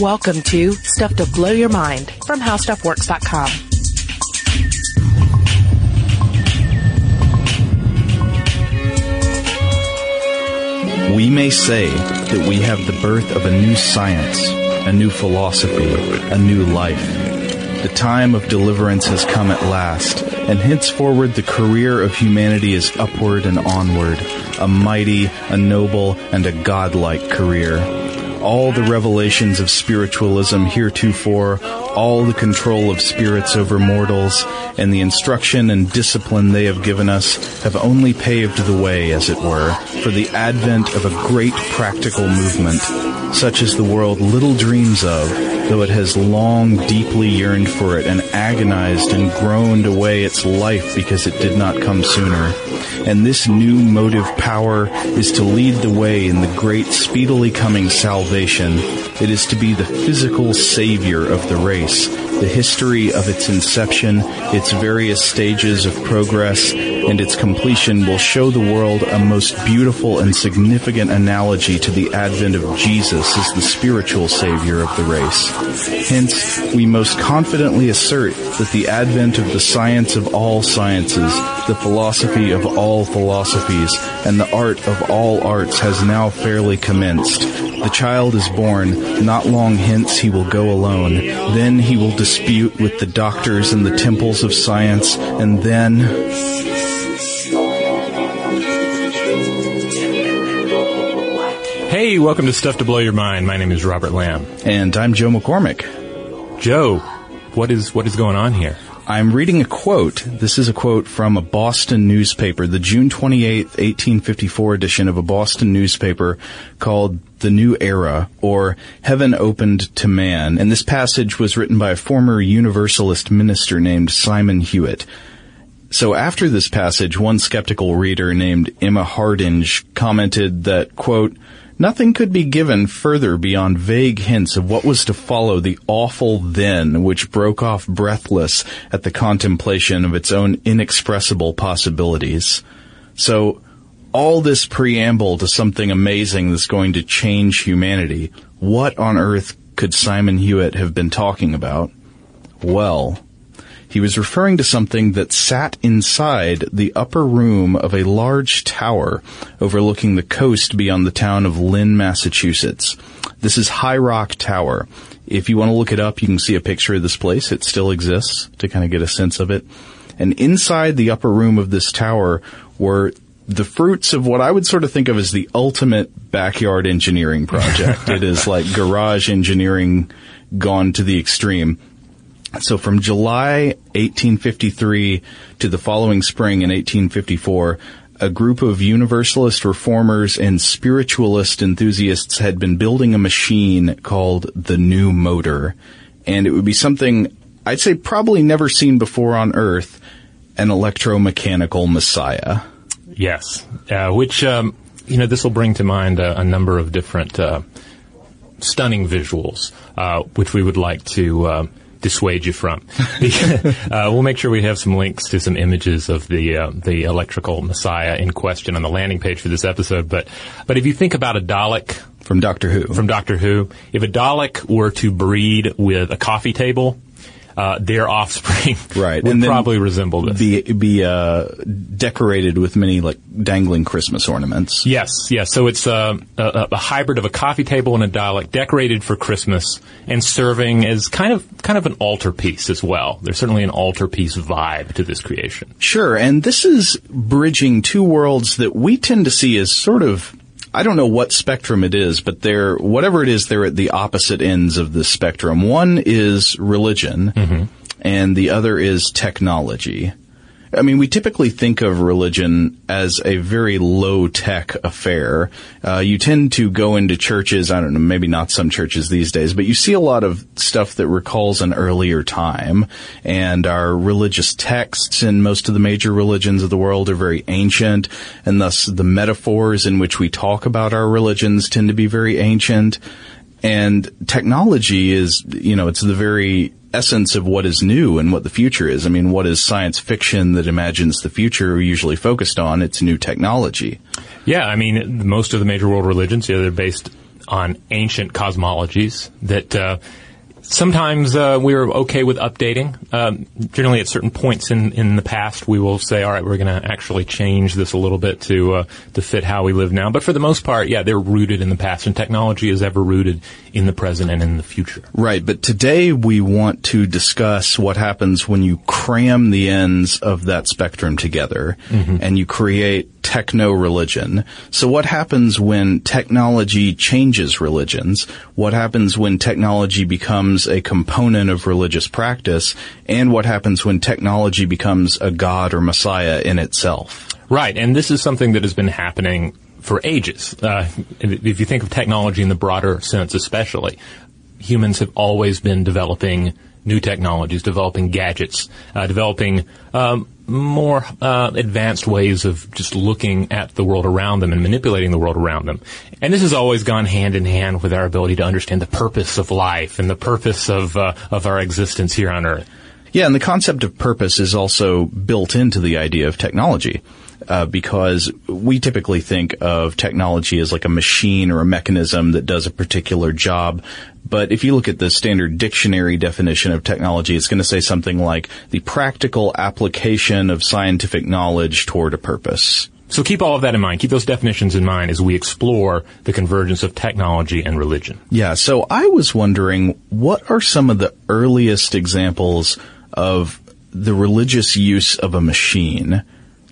Welcome to Stuff to Blow Your Mind from HowStuffWorks.com. We may say that we have the birth of a new science, a new philosophy, a new life. The time of deliverance has come at last, and henceforward the career of humanity is upward and onward, a mighty, a noble, and a godlike career. All the revelations of spiritualism heretofore, all the control of spirits over mortals, and the instruction and discipline they have given us have only paved the way, as it were, for the advent of a great practical movement, such as the world little dreams of, though it has long deeply yearned for it and agonized and groaned away its life because it did not come sooner. And this new motive power is to lead the way in the great speedily coming salvation. It is to be the physical savior of the race, the history of its inception, its various stages of progress, and its completion will show the world a most beautiful and significant analogy to the advent of Jesus as the spiritual savior of the race. Hence, we most confidently assert that the advent of the science of all sciences, the philosophy of all philosophies, and the art of all arts has now fairly commenced. The child is born, not long hence he will go alone. Then he will dispute with the doctors in the temples of science, and then Hey, welcome to Stuff to Blow Your Mind. My name is Robert Lamb. And I'm Joe McCormick. Joe, what is what is going on here? I'm reading a quote. This is a quote from a Boston newspaper, the June 28th, 1854 edition of a Boston newspaper called The New Era, or Heaven Opened to Man. And this passage was written by a former Universalist minister named Simon Hewitt. So after this passage, one skeptical reader named Emma Hardinge commented that, quote, Nothing could be given further beyond vague hints of what was to follow the awful then which broke off breathless at the contemplation of its own inexpressible possibilities. So, all this preamble to something amazing that's going to change humanity, what on earth could Simon Hewitt have been talking about? Well, he was referring to something that sat inside the upper room of a large tower overlooking the coast beyond the town of Lynn, Massachusetts. This is High Rock Tower. If you want to look it up, you can see a picture of this place. It still exists to kind of get a sense of it. And inside the upper room of this tower were the fruits of what I would sort of think of as the ultimate backyard engineering project. it is like garage engineering gone to the extreme. So from July 1853 to the following spring in 1854, a group of Universalist reformers and spiritualist enthusiasts had been building a machine called the New Motor. And it would be something I'd say probably never seen before on Earth, an electromechanical messiah. Yes, uh, which, um, you know, this will bring to mind a, a number of different uh, stunning visuals, uh, which we would like to um, dissuade you from. uh, we'll make sure we have some links to some images of the uh, the electrical messiah in question on the landing page for this episode. But but if you think about a Dalek from Doctor Who, from Doctor Who, if a Dalek were to breed with a coffee table. Uh, their offspring right. would and probably resemble this. Be be uh, decorated with many like dangling Christmas ornaments. Yes, yes. So it's uh, a, a hybrid of a coffee table and a Dalek, decorated for Christmas and serving as kind of kind of an altarpiece as well. There's certainly an altarpiece vibe to this creation. Sure, and this is bridging two worlds that we tend to see as sort of I don't know what spectrum it is, but they're, whatever it is, they're at the opposite ends of the spectrum. One is religion, mm-hmm. and the other is technology. I mean, we typically think of religion as a very low tech affair. Uh, you tend to go into churches, I don't know, maybe not some churches these days, but you see a lot of stuff that recalls an earlier time. And our religious texts in most of the major religions of the world are very ancient, and thus the metaphors in which we talk about our religions tend to be very ancient. And technology is, you know, it's the very essence of what is new and what the future is. I mean, what is science fiction that imagines the future usually focused on? It's new technology. Yeah, I mean, most of the major world religions, yeah, they're based on ancient cosmologies that uh, sometimes uh, we're okay with updating. Um, generally, at certain points in, in the past, we will say, "All right, we're going to actually change this a little bit to uh, to fit how we live now." But for the most part, yeah, they're rooted in the past, and technology is ever rooted in the present and in the future. Right, but today we want to discuss what happens when you cram the ends of that spectrum together mm-hmm. and you create techno religion. So what happens when technology changes religions? What happens when technology becomes a component of religious practice? And what happens when technology becomes a god or messiah in itself? Right, and this is something that has been happening for ages. Uh, if you think of technology in the broader sense, especially, humans have always been developing new technologies, developing gadgets, uh, developing um, more uh, advanced ways of just looking at the world around them and manipulating the world around them. And this has always gone hand in hand with our ability to understand the purpose of life and the purpose of uh, of our existence here on Earth. Yeah, and the concept of purpose is also built into the idea of technology uh, because we typically think of technology as like a machine or a mechanism that does a particular job. But if you look at the standard dictionary definition of technology, it's going to say something like the practical application of scientific knowledge toward a purpose. So keep all of that in mind. Keep those definitions in mind as we explore the convergence of technology and religion. Yeah. So I was wondering, what are some of the earliest examples of the religious use of a machine?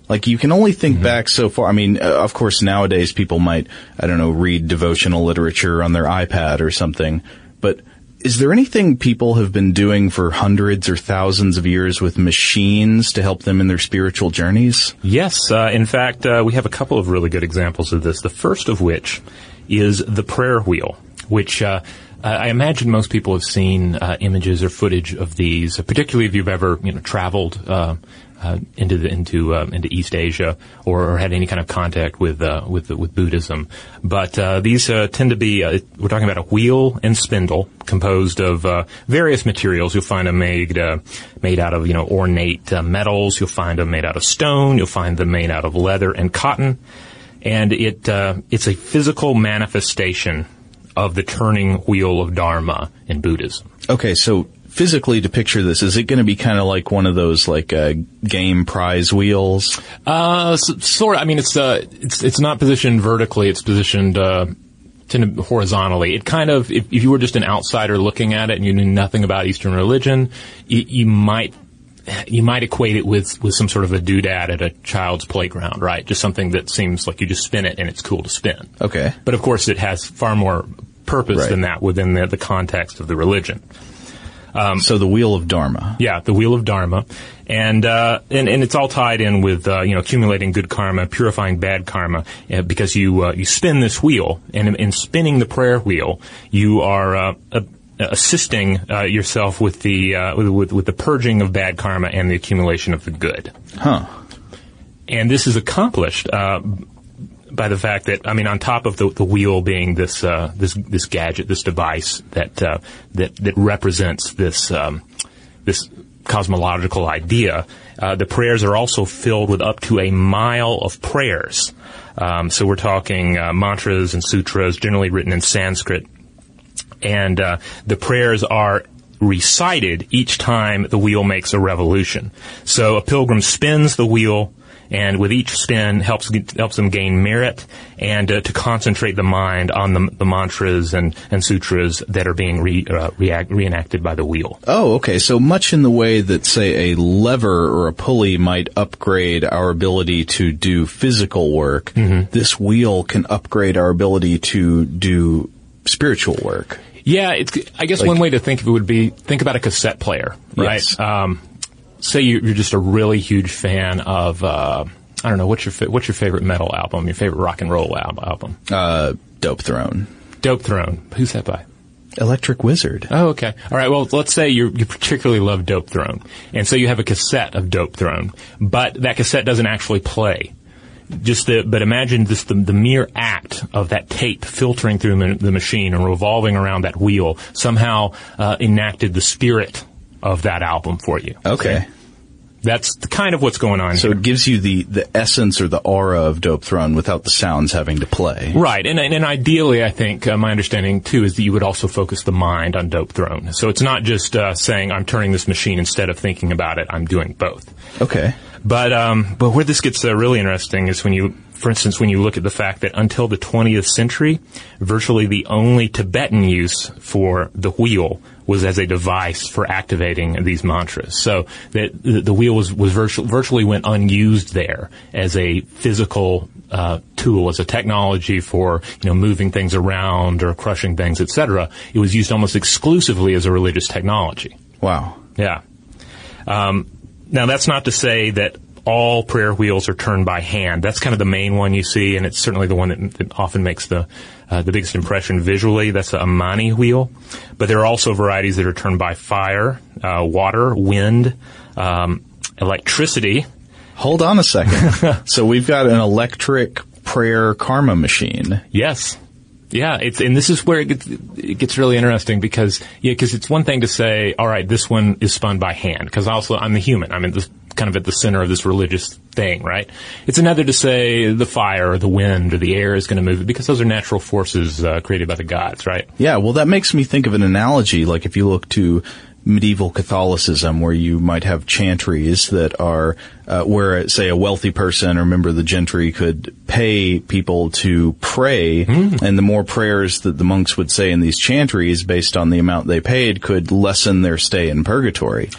Like you can only think mm-hmm. back so far. I mean, uh, of course, nowadays people might, I don't know, read devotional literature on their iPad or something. But is there anything people have been doing for hundreds or thousands of years with machines to help them in their spiritual journeys? Yes. Uh, in fact, uh, we have a couple of really good examples of this. The first of which is the prayer wheel, which uh, I imagine most people have seen uh, images or footage of these, particularly if you've ever you know traveled uh, into the, into uh, into East Asia or, or, had any kind of contact with uh, with with Buddhism. But uh, these uh, tend to be uh, we're talking about a wheel and spindle composed of various materials. You'll find them made made out of you know ornate metals. You'll find them made out of stone. You'll find them made out of leather and cotton. And it it's a physical manifestation of the turning wheel of Dharma in Buddhism. Okay, so physically to picture this, is it going to be kind of like one of those like uh, game prize wheels? Uh, sort of. I mean, it's uh, it's it's not positioned vertically; it's positioned uh, horizontally. It kind of, if, if, you were just an outsider looking at it and you knew nothing about Eastern religion, you, you might you might equate it with with some sort of a doodad at a child's playground, right? Just something that seems like you just spin it and it's cool to spin. Okay. But of course, it has far more purpose right. than that within the, the context of the religion. Um, so the wheel of Dharma. Yeah, the wheel of Dharma, and uh, and and it's all tied in with uh, you know accumulating good karma, purifying bad karma, uh, because you uh, you spin this wheel, and in, in, spinning the prayer wheel, you are uh, assisting uh, yourself with the with, with, with the purging of bad karma and the accumulation of the good. Huh. And this is accomplished by the fact that I mean, on top of the, the wheel being this uh, this this gadget, this device that uh, that that represents this um, this cosmological idea, uh, the prayers are also filled with up to a mile of prayers. Um, so we're talking uh, mantras and sutras, generally written in Sanskrit, and uh, the prayers are recited each time the wheel makes a revolution. So a pilgrim spins the wheel and with each spin helps helps them gain merit and uh, to concentrate the mind on the, the, mantras and, and sutras that are being re, uh, react, reenacted by the wheel. Oh, okay. So much in the way that, say, a lever or a pulley might upgrade our ability to do physical work, mm-hmm. this wheel can upgrade our ability to do spiritual work. Yeah, it's. I guess like, one way to think of it would be think about a cassette player, right? Yes. Um, say you're just a really huge fan of, uh, I don't know, what's your fa- what's your favorite metal album? Your favorite rock and roll al- album? Uh, Dopethrone. Dope Throne. Who's that by? Electric Wizard. Oh, okay. All right. Well, let's say you you particularly love Dopethrone, and so you have a cassette of Dopethrone, but that cassette doesn't actually play. Just the, but imagine just the, the mere act of that tape filtering through the machine and revolving around that wheel somehow uh, enacted the spirit of that album for you. Okay. That's kind of what's going on. So here. it gives you the, the essence or the aura of Dopethrone without the sounds having to play. Right, and, and ideally, I think uh, my understanding too is that you would also focus the mind on Dopethrone. So it's not just uh, saying I'm turning this machine instead of thinking about it. I'm doing both. Okay. But um, but where this gets uh, really interesting is when you, for instance, when you look at the fact that until the 20th century, virtually the only Tibetan use for the wheel was as a device for activating these mantras. So that the, the wheel was was virtually virtually went unused there as a physical uh, tool, as a technology for you know moving things around or crushing things, etc. It was used almost exclusively as a religious technology. Wow. Yeah. Um, now that's not to say that all prayer wheels are turned by hand. That's kind of the main one you see, and it's certainly the one that, that often makes the uh, the biggest impression visually. That's a Mani wheel, but there are also varieties that are turned by fire, uh, water, wind, um, electricity. Hold on a second. so we've got an electric prayer karma machine. Yes. Yeah, it's and this is where it gets, it gets really interesting because yeah, because it's one thing to say, all right, this one is spun by hand because also I'm the human. I'm in this kind of at the center of this religious thing, right? It's another to say the fire or the wind or the air is going to move it because those are natural forces uh, created by the gods, right? Yeah, well, that makes me think of an analogy. Like if you look to medieval Catholicism, where you might have chantries that are uh, where, say, a wealthy person or member of the gentry could pay people to pray, Hmm. and the more prayers that the monks would say in these chantries, based on the amount they paid, could lessen their stay in purgatory.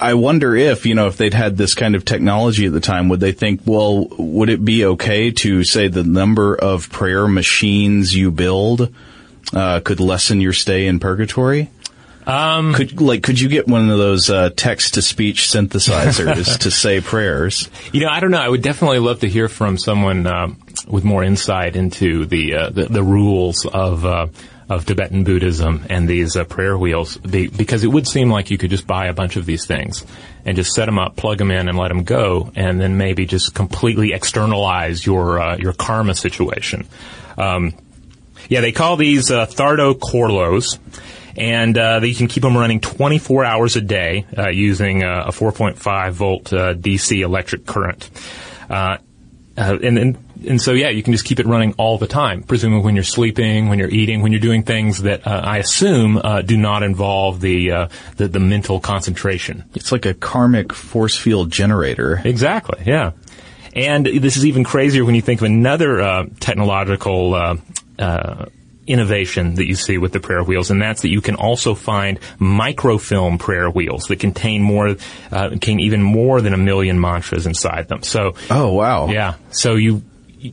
I wonder if, you know, if they'd had this kind of technology at the time, would they think, well, would it be okay to say the number of prayer machines you build uh, could lessen your stay in purgatory? Um, could like could you get one of those uh, text to speech synthesizers to say prayers? You know, I don't know. I would definitely love to hear from someone um, with more insight into the uh, the, the rules of. Of Tibetan Buddhism and these uh, prayer wheels, be, because it would seem like you could just buy a bunch of these things and just set them up, plug them in, and let them go, and then maybe just completely externalize your uh, your karma situation. Um, yeah, they call these uh, Thardo Corlos, and uh, you can keep them running 24 hours a day uh, using uh, a 4.5 volt DC electric current. And, and and so yeah, you can just keep it running all the time. Presumably when you're sleeping, when you're eating, when you're doing things that uh, I assume uh, do not involve the, uh, the the mental concentration. It's like a karmic force field generator. Exactly. Yeah. And this is even crazier when you think of another uh, technological uh, uh, innovation that you see with the prayer wheels, and that's that you can also find microfilm prayer wheels that contain more, uh, contain even more than a million mantras inside them. So, Oh wow! yeah. So you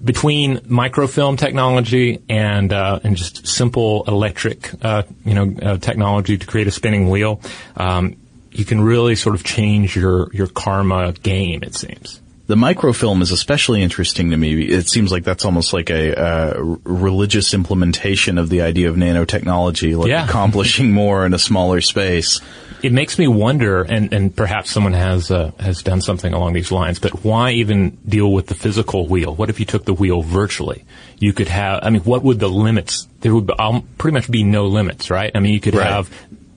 between microfilm technology and uh, and just simple electric, uh, you know, uh, technology to create a spinning wheel, um, you can really sort of change your your karma game. It seems. The microfilm is especially interesting to me. It seems like that's almost like a uh, religious implementation of the idea of nanotechnology, like Yeah. accomplishing more in a smaller space. It makes me wonder, and, and perhaps someone has uh, has done something along these lines. But why even deal with the physical wheel? What if you took the wheel virtually? You could have. I mean, what would the limits? There would be, um, pretty much be no limits, right? I mean, you could Right. have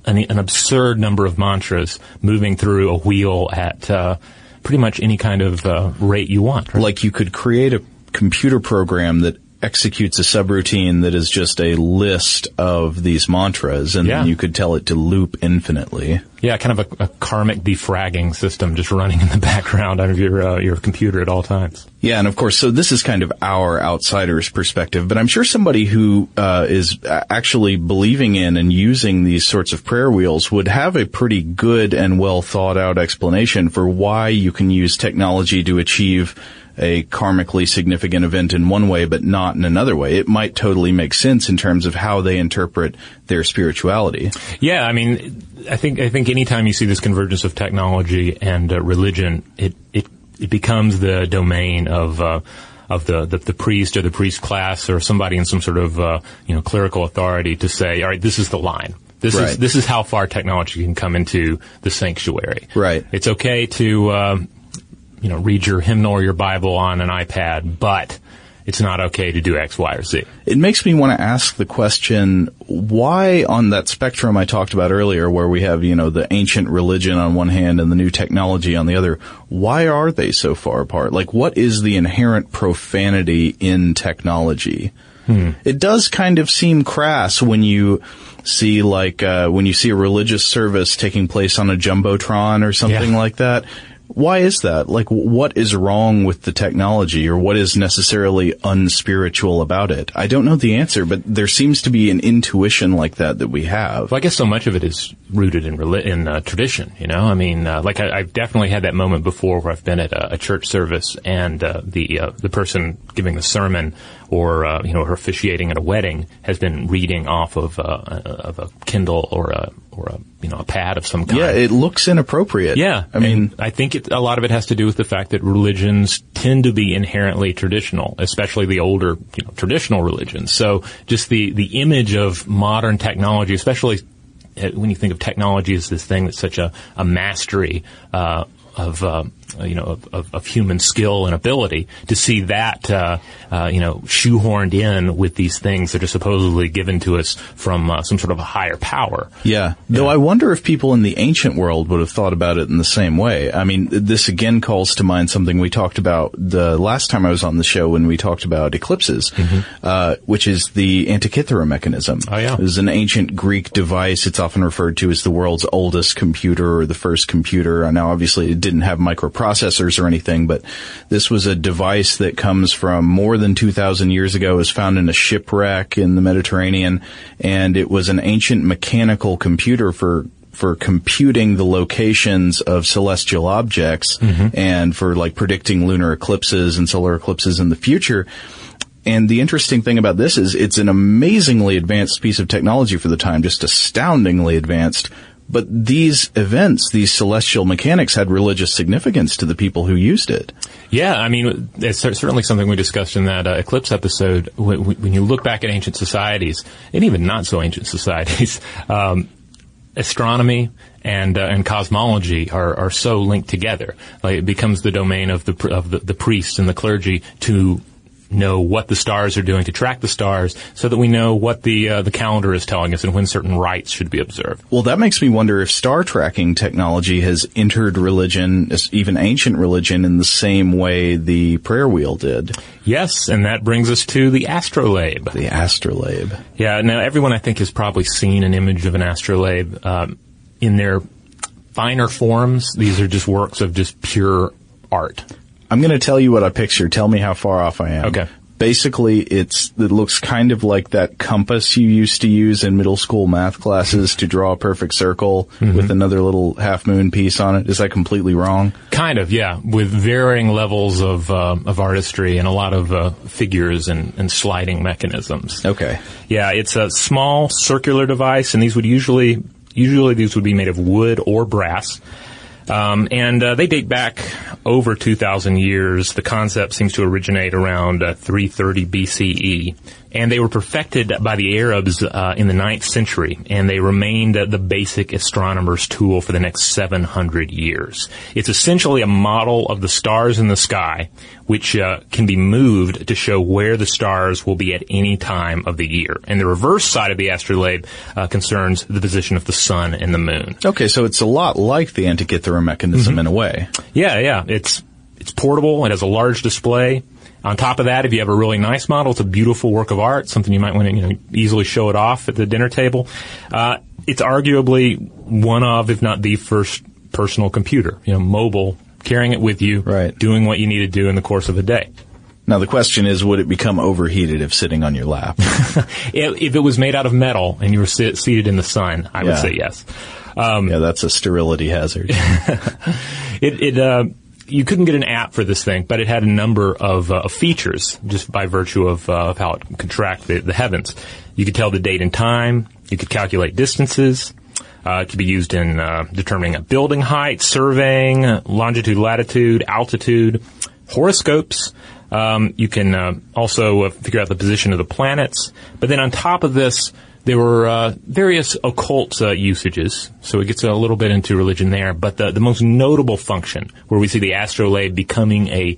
an, an absurd number of mantras moving through a wheel at uh, pretty much any kind of uh, rate you want. Right? Like you could create a computer program that executes a subroutine that is just a list of these mantras, and Yeah. then you could tell it to loop infinitely. yeah, kind of a, a karmic defragging system just running in the background out of your uh, your computer at all times. Yeah, and of course, so this is kind of our outsider's perspective, but I'm sure somebody who uh, is actually believing in and using these sorts of prayer wheels would have a pretty good and well thought out explanation for why you can use technology to achieve a karmically significant event in one way, but not in another way. It might totally make sense in terms of how they interpret their spirituality. Yeah, I mean, I think I think anytime you see this convergence of technology and uh, religion, it it it becomes the domain of. Uh, of the, the the priest or the priest class or somebody in some sort of uh, you know clerical authority to say, all right, this is the line. This Right. is this is how far technology can come into the sanctuary. Right. It's okay to um, you know read your hymnal or your Bible on an iPad, but it's not okay to do X, Y, or Z. It makes me want to ask the question, why on that spectrum I talked about earlier, where we have, you know, the ancient religion on one hand and the new technology on the other, why are they so far apart? Like, what is the inherent profanity in technology? Hmm. It does kind of seem crass when you see like uh, when you see a religious service taking place on a jumbotron or something yeah. like that why is that? Like, what is wrong with the technology or what is necessarily unspiritual about it? I don't know the answer, but there seems to be an intuition like that that we have. Well, I guess so much of it is rooted in in uh, tradition, you know? I mean, uh, like I, have definitely had that moment before where I've been at a, a church service and uh, the uh, the person giving the sermon or uh, you know her officiating at a wedding has been reading off of, uh, of a Kindle or a or a you know a pad of some kind. Yeah, it looks inappropriate. Yeah, I mean, I think it, a lot of it has to do with the fact that religions tend to be inherently traditional, especially the older you know traditional religions. So just the the image of modern technology, especially uh, when you think of technology as this thing that's such a, a mastery uh, of uh, you know of, of, of, human skill and ability to see that uh, uh, you know shoehorned in with these things that are supposedly given to us from uh, some sort of a higher power. Yeah. Though I wonder if people in the ancient world would have thought about it in the same way. I mean, this again calls to mind something we talked about the last time I was on the show when we talked about eclipses, mm-hmm. Uh, which is the Antikythera mechanism. Oh yeah. It was an ancient Greek device. It's often referred to as the world's oldest computer or the first computer. Now, obviously, it didn't have microprocessors processors or anything, but this was a device that comes from more than 2,000 years ago. It was found in a shipwreck in the Mediterranean, and it was an ancient mechanical computer for for computing the locations of celestial objects mm-hmm. and for like predicting lunar eclipses and solar eclipses in the future. And the interesting thing about this is it's an amazingly advanced piece of technology for the time, just astoundingly advanced. But these events, these celestial mechanics had religious significance to the people who used it. Yeah, I mean, it's certainly something we discussed in that uh, eclipse episode. When, when, you look back at ancient societies, and even not so ancient societies, um, astronomy and uh, and cosmology are, are so linked together. Like it becomes the domain of the of the, the priests and the clergy to know what the stars are doing to track the stars so that we know what the uh, the calendar is telling us and when certain rites should be observed. Well, that makes me wonder if star tracking technology has entered religion, even ancient religion, in the same way the prayer wheel did. Yes, and that brings us to the astrolabe. The astrolabe. Yeah, now everyone I think has probably seen an image of an astrolabe um, in their finer forms. These are just works of just pure art. I'm going to tell you what I picture. Tell me how far off I am. Okay. Basically, it's it looks kind of like that compass you used to use in middle school math classes to draw a perfect circle mm-hmm. with another little half moon piece on it. Is that completely wrong? Kind of, yeah. With varying levels of uh, of artistry and a lot of uh, figures and, and sliding mechanisms. Okay. Yeah, it's a small circular device, and these would usually usually these would be made of wood or brass. Um, and uh, they date back over 2,000 years. The concept seems to originate around uh, 330 BCE and they were perfected by the Arabs uh, in the 9th century, and they remained uh, the basic astronomer's tool for the next 700 years. It's essentially a model of the stars in the sky, which uh, can be moved to show where the stars will be at any time of the year. And the reverse side of the astrolabe uh, concerns the position of the sun and the moon. Okay, so it's a lot like the Antikythera mechanism mm-hmm. in a way. Yeah, yeah. It's it's portable. It has a large display. On top of that, if you have a really nice model, it's a beautiful work of art, something you might want to you know, easily show it off at the dinner table. Uh, it's arguably one of, if not the first personal computer, you know, mobile, carrying it with you, right. doing what you need to do in the course of a day. Now the question is, would it become overheated if sitting on your lap? if it was made out of metal and you were sit- seated in the sun, I yeah. would say yes. Um, yeah, that's a sterility hazard. it, it uh, you couldn't get an app for this thing, but it had a number of uh, features just by virtue of, uh, of how it could track the, the, heavens. You could tell the date and time. You could calculate distances. Uh, it could be used in uh, determining a building height, surveying, longitude, latitude, altitude, horoscopes. Um, you can uh, also uh, figure out the position of the planets. But then on top of this, there were uh, various occult uh, usages, so it gets a little bit into religion there. But the, the most notable function, where we see the astrolabe becoming a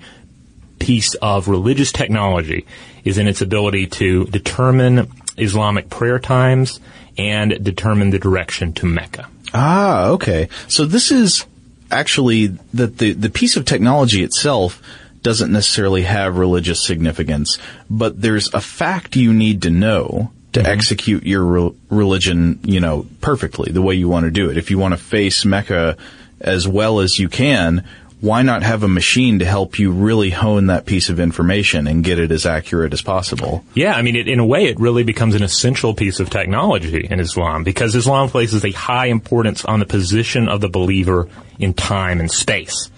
piece of religious technology is in its ability to determine Islamic prayer times and determine the direction to Mecca. Ah, okay. So this is actually that the, the piece of technology itself doesn't necessarily have religious significance, but there's a fact you need to know to mm-hmm. execute your re- religion, you know, perfectly the way you want to do it. If you want to face Mecca as well as you can, why not have a machine to help you really hone that piece of information and get it as accurate as possible? Yeah, I mean, it, in a way, it really becomes an essential piece of technology in Islam because Islam places a high importance on the position of the believer in time and space.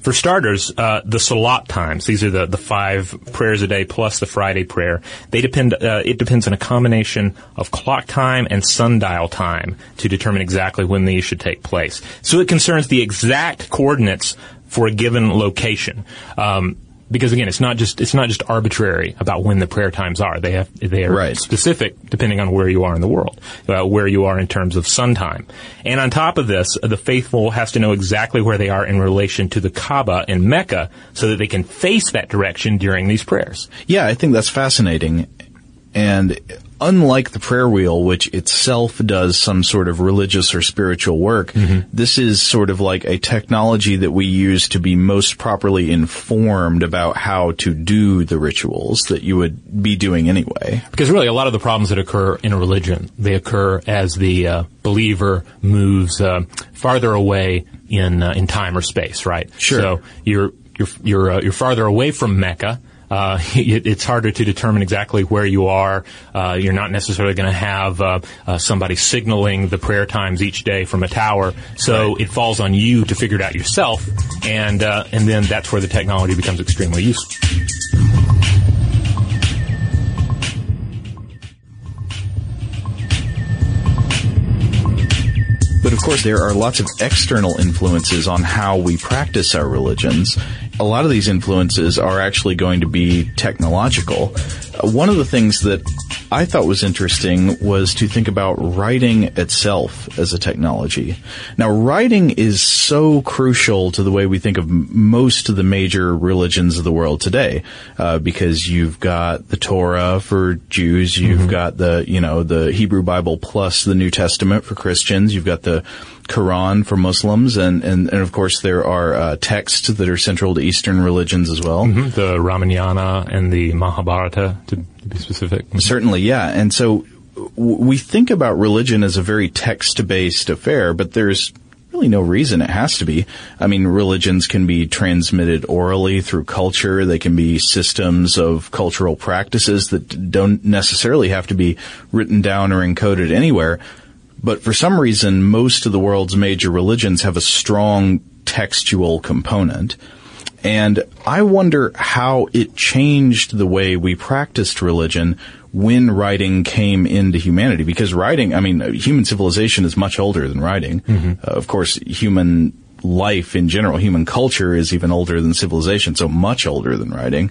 For starters, uh, the salat times, these are the, the five prayers a day plus the Friday prayer, they depend, uh, it depends on a combination of clock time and sundial time to determine exactly when these should take place. So it concerns the exact coordinates for a given location. Um, because again, it's not just it's not just arbitrary about when the prayer times are. They have they are right. specific depending on where you are in the world, uh, where you are in terms of sun time. And on top of this, the faithful has to know exactly where they are in relation to the Kaaba in Mecca, so that they can face that direction during these prayers. Yeah, I think that's fascinating. And unlike the prayer wheel, which itself does some sort of religious or spiritual work, mm-hmm. this is sort of like a technology that we use to be most properly informed about how to do the rituals that you would be doing anyway. Because really, a lot of the problems that occur in a religion, they occur as the uh, believer moves uh, farther away in uh, in time or space, right? Sure. So you're you're you're uh, you're farther away from Mecca uh, it, it's harder to determine exactly where you are. Uh, you're not necessarily going to have uh, uh, somebody signaling the prayer times each day from a tower. So right. it falls on you to figure it out yourself, and uh, and then that's where the technology becomes extremely useful. But of course, there are lots of external influences on how we practice our religions a lot of these influences are actually going to be technological. Uh, one of the things that I thought was interesting was to think about writing itself as a technology. Now, writing is so crucial to the way we think of most of the major religions of the world today, uh, because you've got the Torah for Jews, you've mm-hmm. got the, you know, the Hebrew Bible plus the New Testament for Christians, you've got the Quran for Muslims, and, and, and of course there are uh, texts that are central to Eastern religions as well. Mm-hmm. The Ramayana and the Mahabharata, to be specific. Mm-hmm. Certainly, yeah. And so we think about religion as a very text-based affair, but there's really no reason it has to be. I mean, religions can be transmitted orally through culture. They can be systems of cultural practices that don't necessarily have to be written down or encoded anywhere. But for some reason, most of the world's major religions have a strong textual component. And I wonder how it changed the way we practiced religion when writing came into humanity. Because writing, I mean, human civilization is much older than writing. Mm-hmm. Uh, of course, human life in general, human culture is even older than civilization, so much older than writing.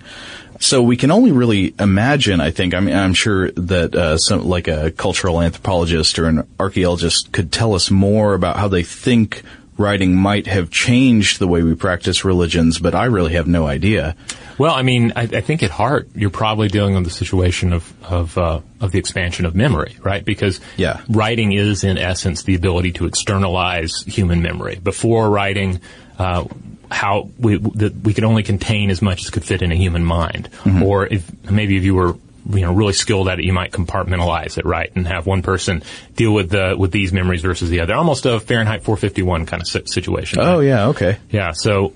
So we can only really imagine, I think, I mean, I'm sure that, uh, some, like a cultural anthropologist or an archaeologist could tell us more about how they think writing might have changed the way we practice religions, but I really have no idea. Well, I mean, I, I think at heart you're probably dealing with the situation of of uh, of the expansion of memory, right? Because yeah. writing is in essence the ability to externalize human memory. Before writing, uh, how we that we could only contain as much as could fit in a human mind, mm-hmm. or if maybe if you were you know really skilled at it, you might compartmentalize it right and have one person deal with the with these memories versus the other, almost a Fahrenheit 451 kind of situation. Oh yeah, okay, yeah. So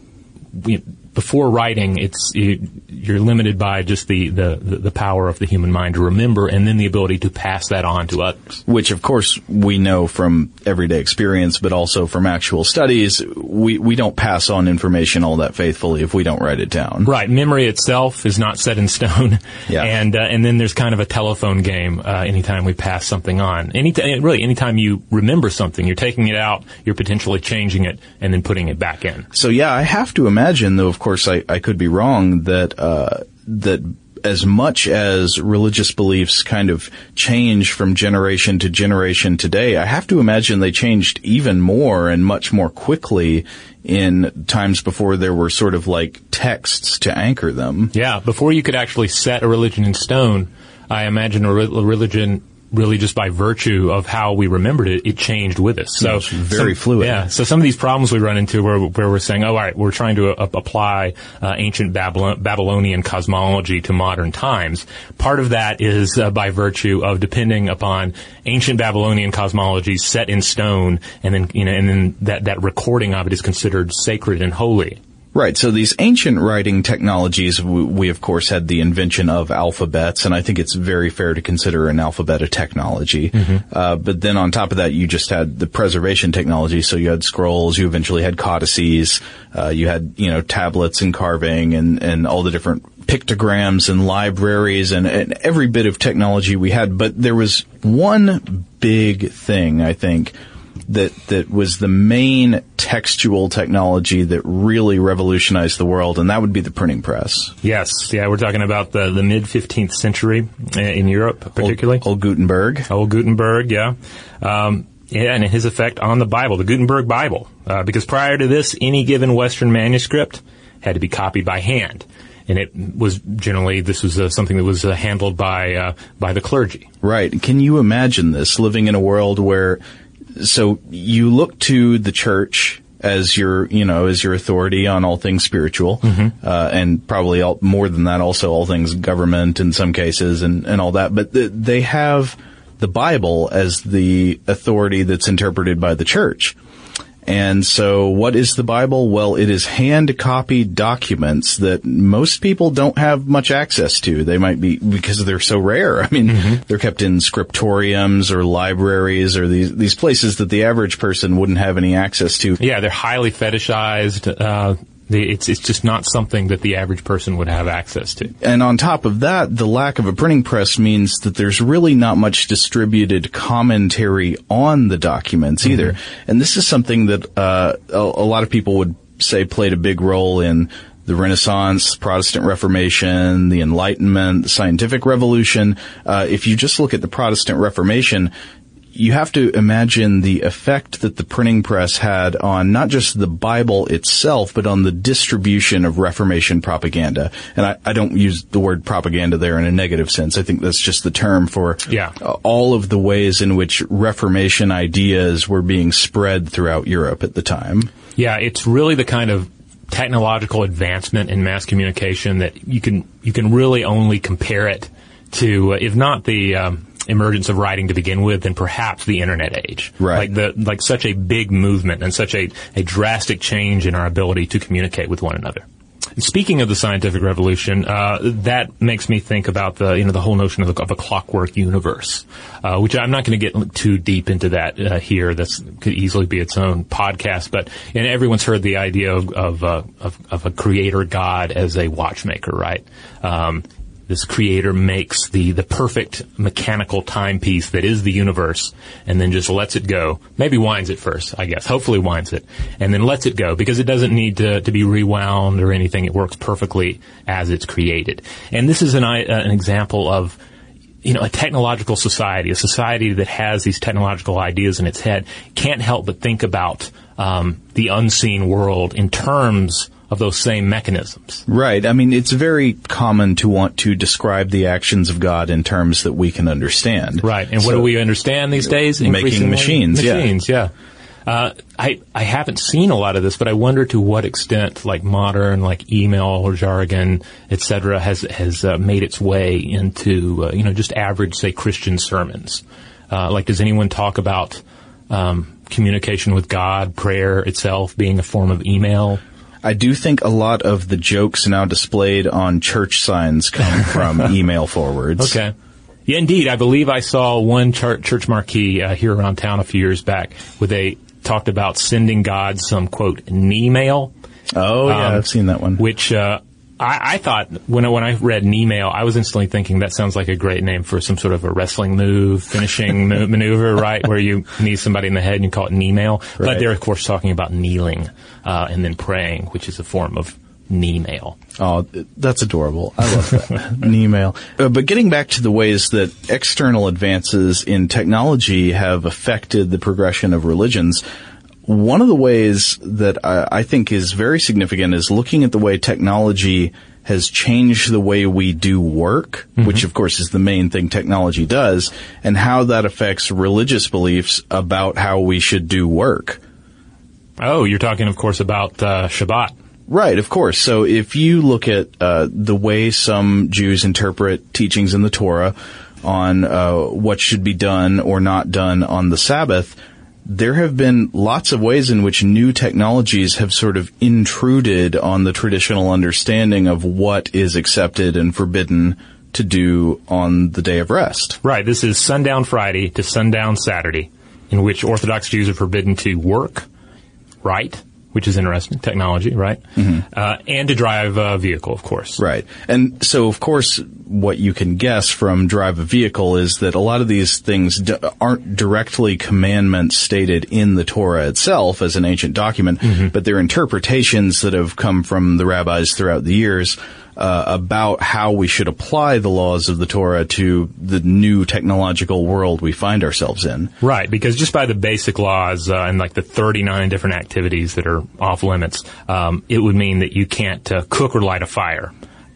we, before writing, it's you're limited by just the, the, the power of the human mind to remember, and then the ability to pass that on to others. Which, of course, we know from everyday experience, but also from actual studies. We we don't pass on information all that faithfully if we don't write it down. Right. Memory itself is not set in stone. Yeah. And uh, and then there's kind of a telephone game. Uh, anytime we pass something on, anytime really anytime you remember something, you're taking it out, you're potentially changing it, and then putting it back in. So yeah, I have to imagine though. Of course, I, I could be wrong that uh, that as much as religious beliefs kind of change from generation to generation today, I have to imagine they changed even more and much more quickly in times before there were sort of like texts to anchor them. Yeah, before you could actually set a religion in stone, I imagine a, re- a religion really just by virtue of how we remembered it, it changed with us. So It's very some- fluid. Yeah. So some of these problems we run into where, where we're saying, oh, all right, we're trying to uh, apply uh, ancient Babylon, Babylonian cosmology to modern times. Part of that is uh, by virtue of depending upon ancient Babylonian cosmology set in stone, and then you know, and then that that recording of it is considered sacred and holy. Right. So these ancient writing technologies, we, we of course had the invention of alphabets, and I think it's very fair to consider an alphabet a technology. Uh, but then on top of that, you just had the preservation technology. So you had scrolls, you eventually had codices, uh, you had you know tablets and carving, and and all the different pictograms and libraries and, and every bit of technology we had. But there was one big thing I think that that was the main textual technology that really revolutionized the world, and that would be the printing press. Yes, yeah, we're talking about the, the mid 15th century uh, in Europe, particularly. Old, old Gutenberg. Old Gutenberg, yeah. Um, yeah, and his effect on the Bible, the Gutenberg Bible. Uh, because prior to this, any given Western manuscript had to be copied by hand. And it was generally, this was uh, something that was uh, handled by, uh, by the clergy. Right. Can you imagine this living in a world where, so you look to the church as your, you know, as your authority on all things spiritual, uh, and probably all, more than that, also all things government in some cases and, and all that. But th- they have the Bible as the authority that's interpreted by the church. And so what is the Bible? Well, it is hand copied documents that most people don't have much access to. They might be because they're so rare. I mean, they're kept in scriptoriums or libraries or these, these places that the average person wouldn't have any access to. Yeah, they're highly fetishized. Uh, it's, it's just not something that the average person would have access to. And on top of that, the lack of a printing press means that there's really not much distributed commentary on the documents either. And this is something that uh, a, a lot of people would say played a big role in the Renaissance, Protestant Reformation, the Enlightenment, the Scientific Revolution. Uh, if you just look at the Protestant Reformation, you have to imagine the effect that the printing press had on not just the Bible itself, but on the distribution of Reformation propaganda. And I, I don't use the word propaganda there in a negative sense. I think that's just the term for Yeah. all of the ways in which Reformation ideas were being spread throughout Europe at the time. Yeah, it's really the kind of technological advancement in mass communication that you can you can really only compare it to, if not the um, emergence of writing to begin with, then perhaps the internet age. Right. Like the like such a big movement and such a, a drastic change in our ability to communicate with one another. Speaking of the scientific revolution, uh, that makes me think about the you know the whole notion of, a- of a clockwork universe, uh, which I'm not going to get too deep into that uh, here. That could easily be its own podcast. But and everyone's heard the idea of of, uh, of, of a creator god as a watchmaker, right? Um, this creator makes the, the perfect mechanical timepiece that is the universe and then just lets it go. Maybe winds it first, I guess. Hopefully winds it. And then lets it go because it doesn't need to, to be rewound or anything. It works perfectly as it's created. And this is an, uh, an example of you know, a technological society, a society that has these technological ideas in its head, can't help but think about um, the unseen world in terms of those same mechanisms. Right. I mean, it's very common to want to describe the actions of God in terms that we can understand. Right. And what do we understand these days? Making Increasingly? machines, yeah. Machines, yeah. Uh, I, I haven't seen a lot of this, but I wonder to what extent, like modern, like email or jargon, et cetera, has, has uh, made its way into, uh, you know, just average, say, Christian sermons. Uh, like, does anyone talk about, um, communication with God, prayer itself being a form of email? I do think a lot of the jokes now displayed on church signs come from email forwards. Okay. Yeah, indeed. I believe I saw one chur- church marquee uh, here around town a few years back where they talked about sending God some quote email, Oh yeah, Um, I've seen that one. which uh, I, I thought when I, when I read email, I was instantly thinking that sounds like a great name for some sort of a wrestling move, finishing ma- maneuver, right? Where you knee somebody in the head and you call it an email. But they're of course talking about kneeling uh, and then praying, which is a form of knee mail. Oh, that's adorable. I love that. knee mail. Uh, but getting back to the ways that external advances in technology have affected the progression of religions, one of the ways that I, I think is very significant is looking at the way technology has changed the way we do work, mm-hmm. which of course is the main thing technology does, and how that affects religious beliefs about how we should do work. Oh, you're talking, of course, about uh, Shabbat. Right, of course. So if you look at uh, the way some Jews interpret teachings in the Torah on uh, what should be done or not done on the Sabbath, there have been lots of ways in which new technologies have sort of intruded on the traditional understanding of what is accepted and forbidden to do on the day of rest. Right. This is sundown Friday to sundown Saturday, in which Orthodox Jews are forbidden to work, write, which is interesting, technology, right? Mm-hmm. Uh, and to drive a vehicle, of course. Right. And so, of course, what you can guess from drive a vehicle is that a lot of these things d- aren't directly commandments stated in the Torah itself as an ancient document, mm-hmm. but they're interpretations that have come from the rabbis throughout the years uh, about how we should apply the laws of the Torah to the new technological world we find ourselves in. Right, because just by the basic laws uh, and like the 39 different activities that are off limits, um, it would mean that you can't uh, cook or light a fire.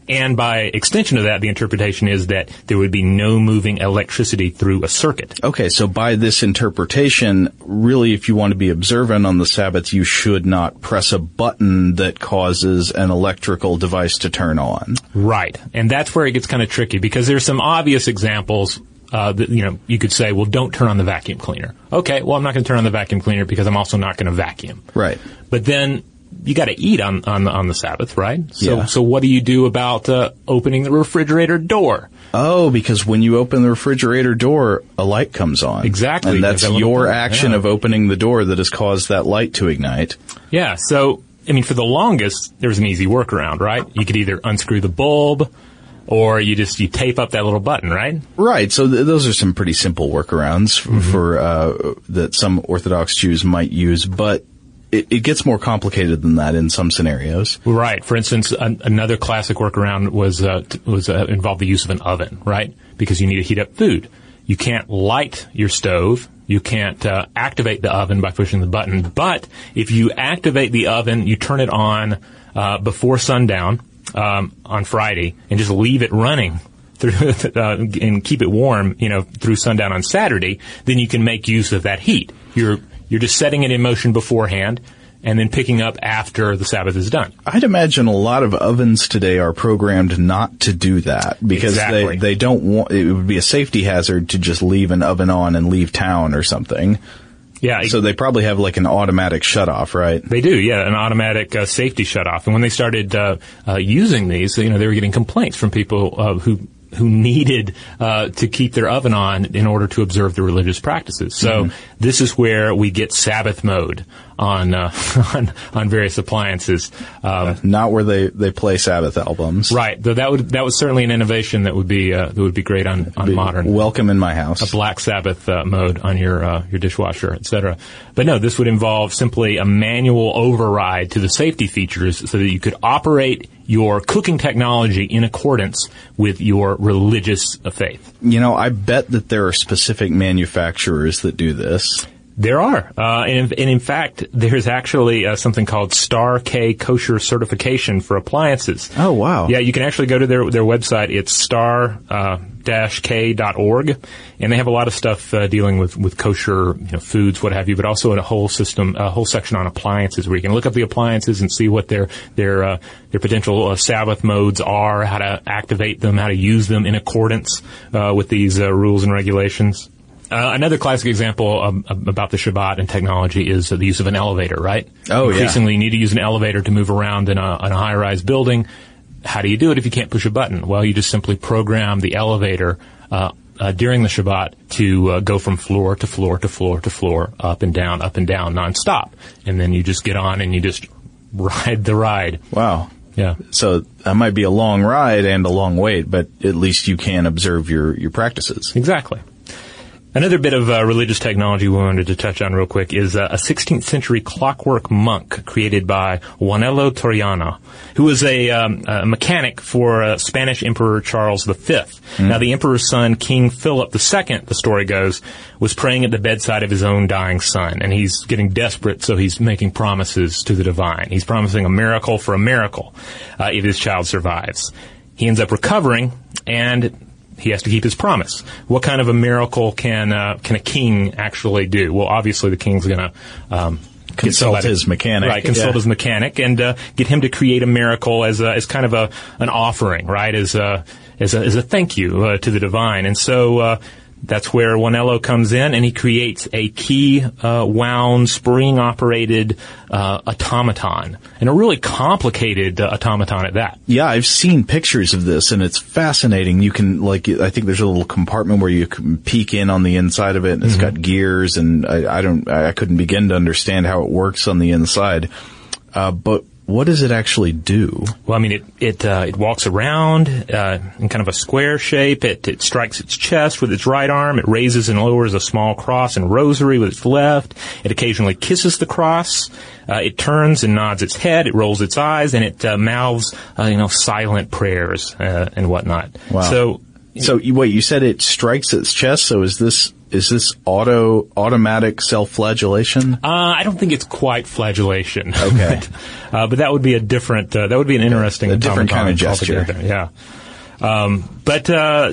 And by extension of that, the interpretation is that there would be no moving electricity through a circuit. Okay, so by this interpretation, really if you want to be observant on the Sabbath, you should not press a button that causes an electrical device to turn on. Right. And that's where it gets kind of tricky because there's some obvious examples uh, that, you know, you could say, well, don't turn on the vacuum cleaner. Okay, well, I'm not going to turn on the vacuum cleaner because I'm also not going to vacuum. Right. But then you got to eat on, on the, on the Sabbath, right? So yeah. so what do you do about uh, opening the refrigerator door? Oh, because when you open the refrigerator door, a light comes on. Exactly, and that's your action yeah. of opening the door that has caused that light to ignite. Yeah. So I mean, for the longest, there was an easy workaround, right? You could either unscrew the bulb. Or you just you tape up that little button, right? Right. So th- those are some pretty simple workarounds mm-hmm. for uh, that some Orthodox Jews might use. But it, it, gets more complicated than that in some scenarios. Right. For instance, an, another classic workaround was uh, t- was uh, involved the use of an oven, right? Because you need to heat up food. You can't light your stove. You can't uh, activate the oven by pushing the button. But if you activate the oven, you turn it on uh, before sundown um, on Friday and just leave it running through uh, and keep it warm, you know, through sundown on Saturday, then you can make use of that heat. You're you're just setting it in motion beforehand and then picking up after the Sabbath is done. I'd imagine a lot of ovens today are programmed not to do that because exactly. they, they don't want, it would be a safety hazard to just leave an oven on and leave town or something. Yeah. So they probably have like an automatic shut off, right? They do, yeah, an automatic uh, safety shut off. And when they started uh, uh, using these, you know, they were getting complaints from people uh, who who needed uh, to keep their oven on in order to observe the religious practices. So mm-hmm. this is where we get Sabbath mode on uh, on, on various appliances. Um, Not where they, they play Sabbath albums, right? Though that would that was certainly an innovation that would be uh, that would be great on on modern. Welcome in my house. A Black Sabbath uh, mode on your uh, your dishwasher, etc. But no, this would involve simply a manual override to the safety features so that you could operate your cooking technology in accordance with your religious faith. You know, I bet that there are specific manufacturers that do this. There are, uh, and, and, in fact, there's actually uh, something called Star K Kosher certification for appliances. Oh wow! Yeah, you can actually go to their their website. It's star uh, k.org, and they have a lot of stuff uh, dealing with with kosher you know, foods, what have you, but also in a whole system, a whole section on appliances where you can look up the appliances and see what their their uh, their potential uh, Sabbath modes are, how to activate them, how to use them in accordance with these rules and regulations. Uh, another classic example um, about the Shabbat and technology is the use of an elevator, right? Oh, Increasingly, yeah. you need to use an elevator to move around in a, in a high-rise building. How do you do it if you can't push a button? Well, you just simply program the elevator uh, uh, during the Shabbat to uh, go from floor to floor to floor to floor, up and down, up and down, nonstop. And then you just get on and you just ride the ride. Wow. Yeah. So that might be a long ride and a long wait, but at least you can observe your, your practices. Exactly. Another bit of uh, religious technology we wanted to touch on real quick is uh, a 16th century clockwork monk created by Juanelo Turriano, who was a, um, a mechanic for uh, Spanish Emperor Charles V. Mm. Now, the emperor's son, King Philip II, the story goes, was praying at the bedside of his own dying son, and he's getting desperate, so he's making promises to the divine. He's promising a miracle for a miracle uh, if his child survives. He ends up recovering, and he has to keep his promise. What kind of a miracle can uh, can a king actually do? Well, obviously the king's going to um, consult his mechanic, right? Consult yeah. his mechanic and uh, get him to create a miracle as a, as kind of a an offering, right? As a as a, as a thank you uh, to the divine. And so uh, that's where Juanelo comes in, and he creates a key uh, wound, spring operated uh, automaton, and a really complicated uh, automaton at that. Yeah, I've seen pictures of this, and it's fascinating. You can like, I think there's a little compartment where you can peek in on the inside of it, and it's mm-hmm. got gears, and I, I, don't, I couldn't begin to understand how it works on the inside. Uh, but what does it actually do? Well, I mean, it it uh, it walks around uh, in kind of a square shape. It it strikes its chest with its right arm. It raises and lowers a small cross and rosary with its left. It occasionally kisses the cross. Uh, it turns and nods its head. It rolls its eyes, and it uh, mouths uh, you know silent prayers uh, and whatnot. Wow. So. So wait, you said it strikes its chest. So is this is this auto automatic self flagellation? Uh, I don't think it's quite flagellation. Okay, but, uh, but that would be a different. Uh, that would be an interesting, a different kind of gesture. Yeah. Um, but uh,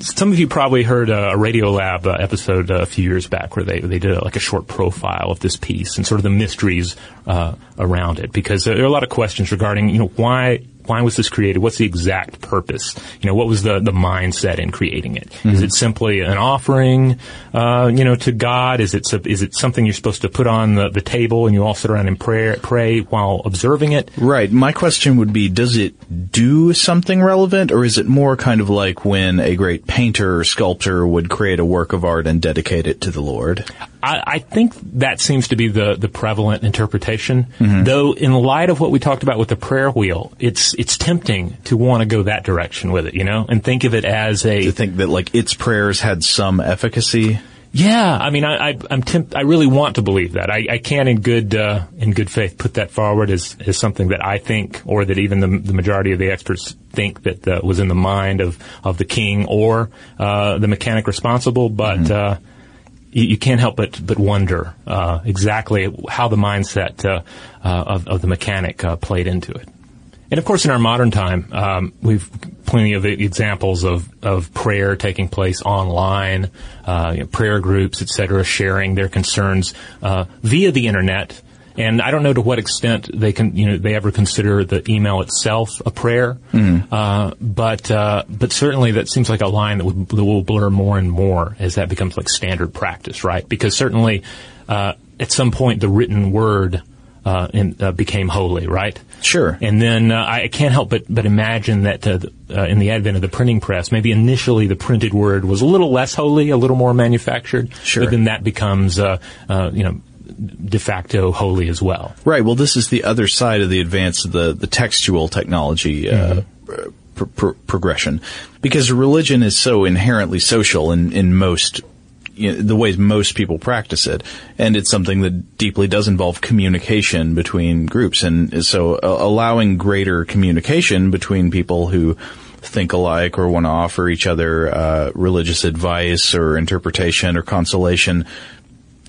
some of you probably heard a Radiolab uh, episode a few years back where they they did a, like a short profile of this piece and sort of the mysteries uh, around it because there are a lot of questions regarding you know why why was this created? What's the exact purpose? You know, what was the, the mindset in creating it? Mm-hmm. Is it simply an offering, uh, you know, to God? Is it is it something you're supposed to put on the, the table and you all sit around and pray pray while observing it? Right. My question would be, does it do something relevant, or is it more kind of like when a great painter or sculptor would create a work of art and dedicate it to the Lord? I, I think that seems to be the the prevalent interpretation. Mm-hmm. Though, in light of what we talked about with the prayer wheel, it's it's tempting to want to go that direction with it, you know, and think of it as a to think that like its prayers had some efficacy. Yeah, I mean, I, I am temp- I really want to believe that. I, I can, in good uh, in good faith, put that forward as, as something that I think, or that even the, the majority of the experts think that uh, was in the mind of of the king or uh, the mechanic responsible. But mm-hmm. Uh, you, you, can't help but but wonder uh, exactly how the mindset uh, of, of the mechanic played into it. And of course, in our modern time, um, we've plenty of examples of, of prayer taking place online, uh, you know, prayer groups, etc., sharing their concerns uh, via the internet. And I don't know to what extent they can, you know, they ever consider the email itself a prayer. Mm-hmm. Uh, but uh, but certainly that seems like a line that, would, that, will blur more and more as that becomes like standard practice, right? Because certainly uh, at some point the written word uh, in, uh, became holy, right? Sure. And then uh, I can't help but but imagine that uh, uh, in the advent of the printing press, maybe initially the printed word was a little less holy, a little more manufactured. Sure. But then that becomes, uh, you know, de facto holy as well. Right. Well, this is the other side of the advance of the the textual technology. Mm-hmm. progression, because religion is so inherently social in, in most you know, the ways most people practice it, and it's something that deeply does involve communication between groups, and so uh, allowing greater communication between people who think alike or want to offer each other uh, religious advice or interpretation or consolation.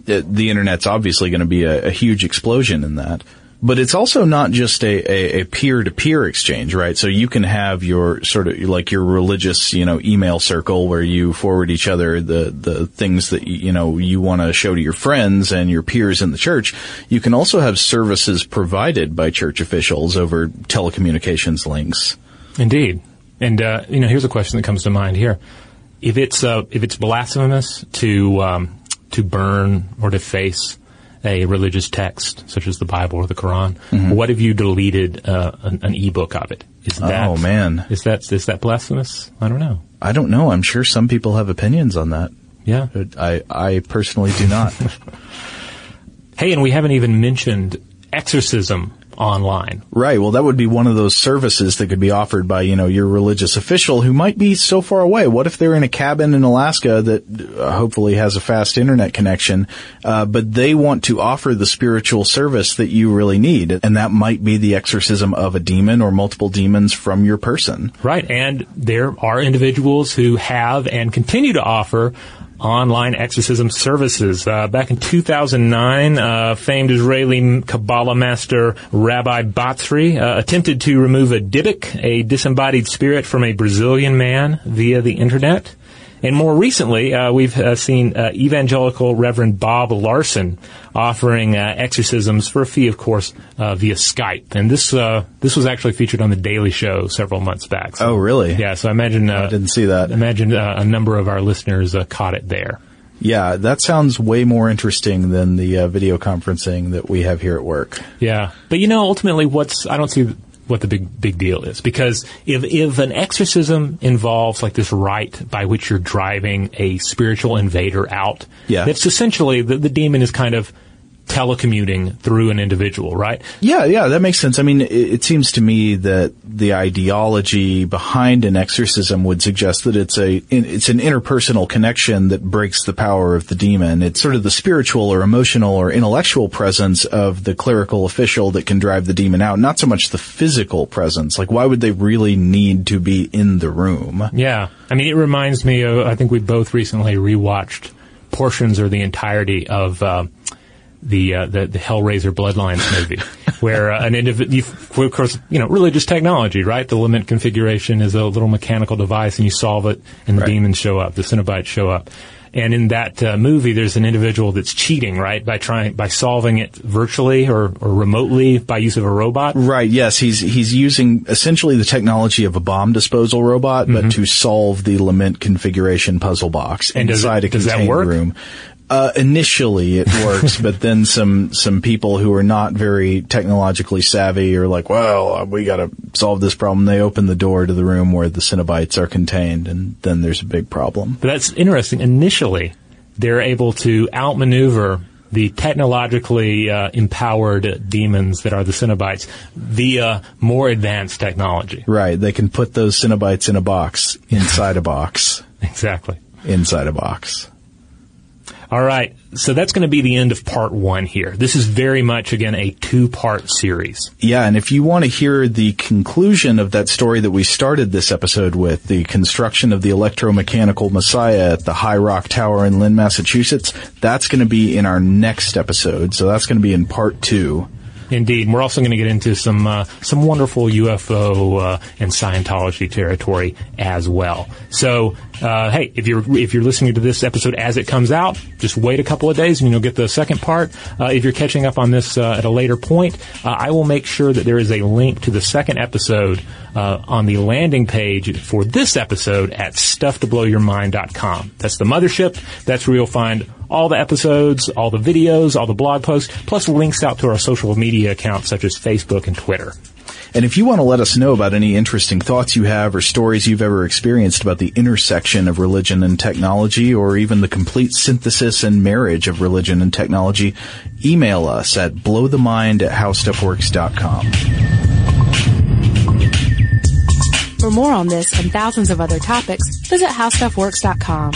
The, the internet's obviously going to be a, a huge explosion in that. But it's also not just a, a, peer-to-peer exchange, right? So you can have your sort of like your religious, you know, email circle where you forward each other the, the things that, you know, you want to show to your friends and your peers in the church. You can also have services provided by church officials over telecommunications links. Indeed. And, uh, you know, here's a question that comes to mind here. If it's, uh, if it's blasphemous to, um, to burn or deface a religious text, such as the Bible or the Quran, mm-hmm. what if you deleted uh, an, an ebook of it? Is that, oh man, is that is that blasphemous? I don't know. I don't know. I'm sure some people have opinions on that. Yeah, I I personally do not. hey, and we haven't even mentioned exorcism online. Right. Well, that would be one of those services that could be offered by, you know, your religious official who might be so far away. What if they're in a cabin in Alaska that uh, hopefully has a fast internet connection, uh, but they want to offer the spiritual service that you really need, and that might be the exorcism of a demon or multiple demons from your person. Right. And there are individuals who have and continue to offer online exorcism services. Uh, back in 2009, uh, famed Israeli Kabbalah master Rabbi Batzri uh, attempted to remove a dybbuk, a disembodied spirit, from a Brazilian man via the internet. And more recently, uh, we've uh, seen uh, evangelical Reverend Bob Larson offering uh, exorcisms for a fee, of course, uh, via Skype. And this uh, this was actually featured on the Daily Show several months back. So, oh, really? Yeah. So I imagine I didn't see that. Imagine a number of our listeners caught it there. Yeah, that sounds way more interesting than the video conferencing that we have here at work. Yeah, but you know, ultimately, what's I don't see what the big big deal is. Because if if an exorcism involves like this rite by which you're driving a spiritual invader out, yeah, it's essentially the, the demon is kind of telecommuting through an individual, right? Yeah, yeah, that makes sense. I mean, it, it, seems to me that the ideology behind an exorcism would suggest that it's a it's an interpersonal connection that breaks the power of the demon. It's sort of the spiritual or emotional or intellectual presence of the clerical official that can drive the demon out, not so much the physical presence. Like, why would they really need to be in the room? Yeah, I mean, it reminds me of I think we both recently rewatched portions or the entirety of. Uh, the, uh, the the Hellraiser Bloodlines movie, where uh, an individual, of course, you know, religious technology, right? The lament configuration is a little mechanical device, and you solve it, and the right. demons show up, the Cenobites show up. And in that uh, movie, there's an individual that's cheating, right, by trying by solving it virtually or, or remotely by use of a robot. Right. Yes, he's he's using essentially the technology of a bomb disposal robot, mm-hmm. but to solve the lament configuration puzzle box and inside it, a contained room. Uh, initially it works, but then some, some people who are not very technologically savvy are like, well, uh, we gotta solve this problem. They open the door to the room where the Cenobites are contained and then there's a big problem. But that's interesting. Initially, they're able to outmaneuver the technologically uh, empowered demons that are the Cenobites via more advanced technology. Right. They can put those Cenobites in a box, inside a box. Exactly. Inside a box. All right. So that's going to be the end of part one here. This is very much, again, a two part series. Yeah. And if you want to hear the conclusion of that story that we started this episode with, the construction of the electromechanical messiah at the High Rock Tower in Lynn, Massachusetts, that's going to be in our next episode. So that's going to be in part two. Indeed, we're also going to get into some uh, some wonderful UFO uh, and Scientology territory as well. So, uh, hey, if you're if you're listening to this episode as it comes out, just wait a couple of days and you'll get the second part. Uh, if you're catching up on this uh, at a later point, uh, I will make sure that there is a link to the second episode on the landing page for this episode at stufftoblowyourmind.com. That's the mothership. That's where you'll find all the episodes, all the videos, all the blog posts, plus links out to our social media accounts such as Facebook and Twitter. And if you want to let us know about any interesting thoughts you have or stories you've ever experienced about the intersection of religion and technology or even the complete synthesis and marriage of religion and technology, email us at blowthemind at howstuffworks.com. For more on this and thousands of other topics, visit howstuffworks.com.